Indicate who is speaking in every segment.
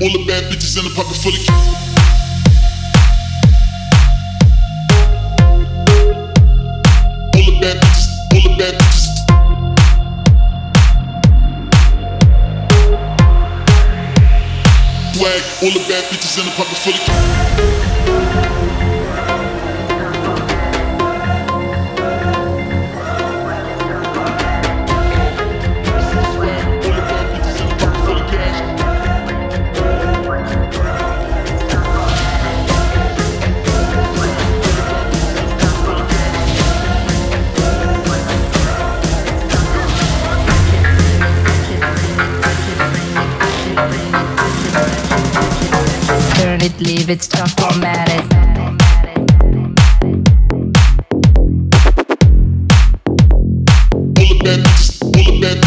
Speaker 1: All the bad bitches, in the the bad bitches. Swag, all the bad bitches in a pocket full of. All
Speaker 2: Turn it, leave it, stop, format it.
Speaker 1: All the all the.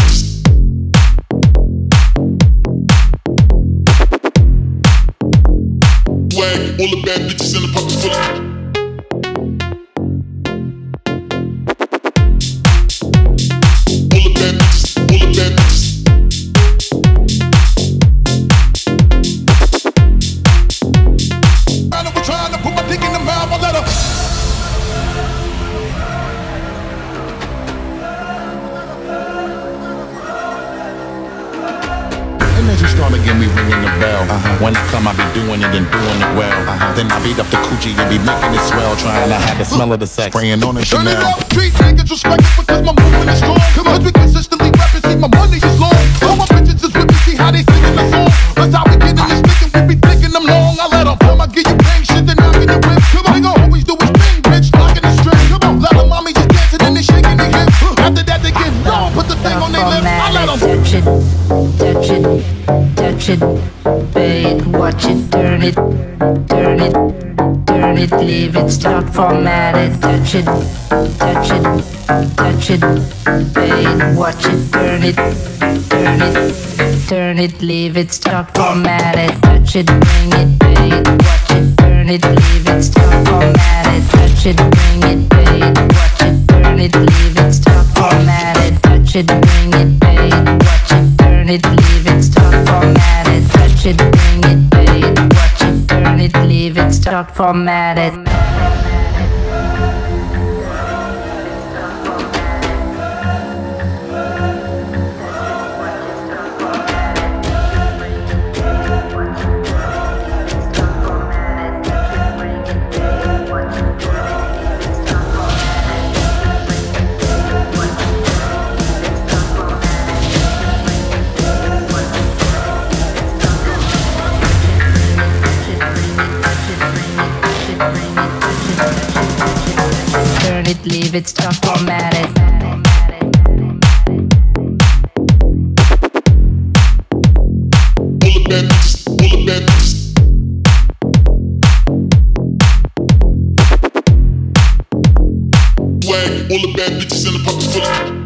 Speaker 1: Swag, all the bad bitches in the pocket full of.
Speaker 3: And then she started getting me ringing the bell. Uh-huh. When I come, I be doing it and doing it well. Uh-huh. Then I beat up the coochie and be making it swell. Trying to have the smell of the sex. Spraying on it
Speaker 4: Turn it up, street niggas respect because my movement is strong. Cause we consistently rapping, see my money is long. All my bitches
Speaker 2: it, pay it, watch it, turn it, turn it, turn it, leave it, stop, format it, touch it, touch it, touch it, pay it, watch it, turn it, turn it, turn it, leave it, stop, format it, touch it, bring it, pay it, watch it, turn it, leave it, stop, format it, touch it, bring it, pay it, watch it, turn it, leave it, stop, format it, touch it, bring it, leave it, Turn it, leave it, stop, format it.
Speaker 1: All the all the. All the bad bitches in the pocket full of.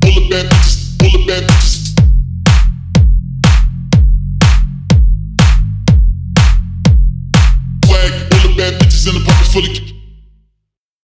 Speaker 1: All the bad bitches, all the bad bitches.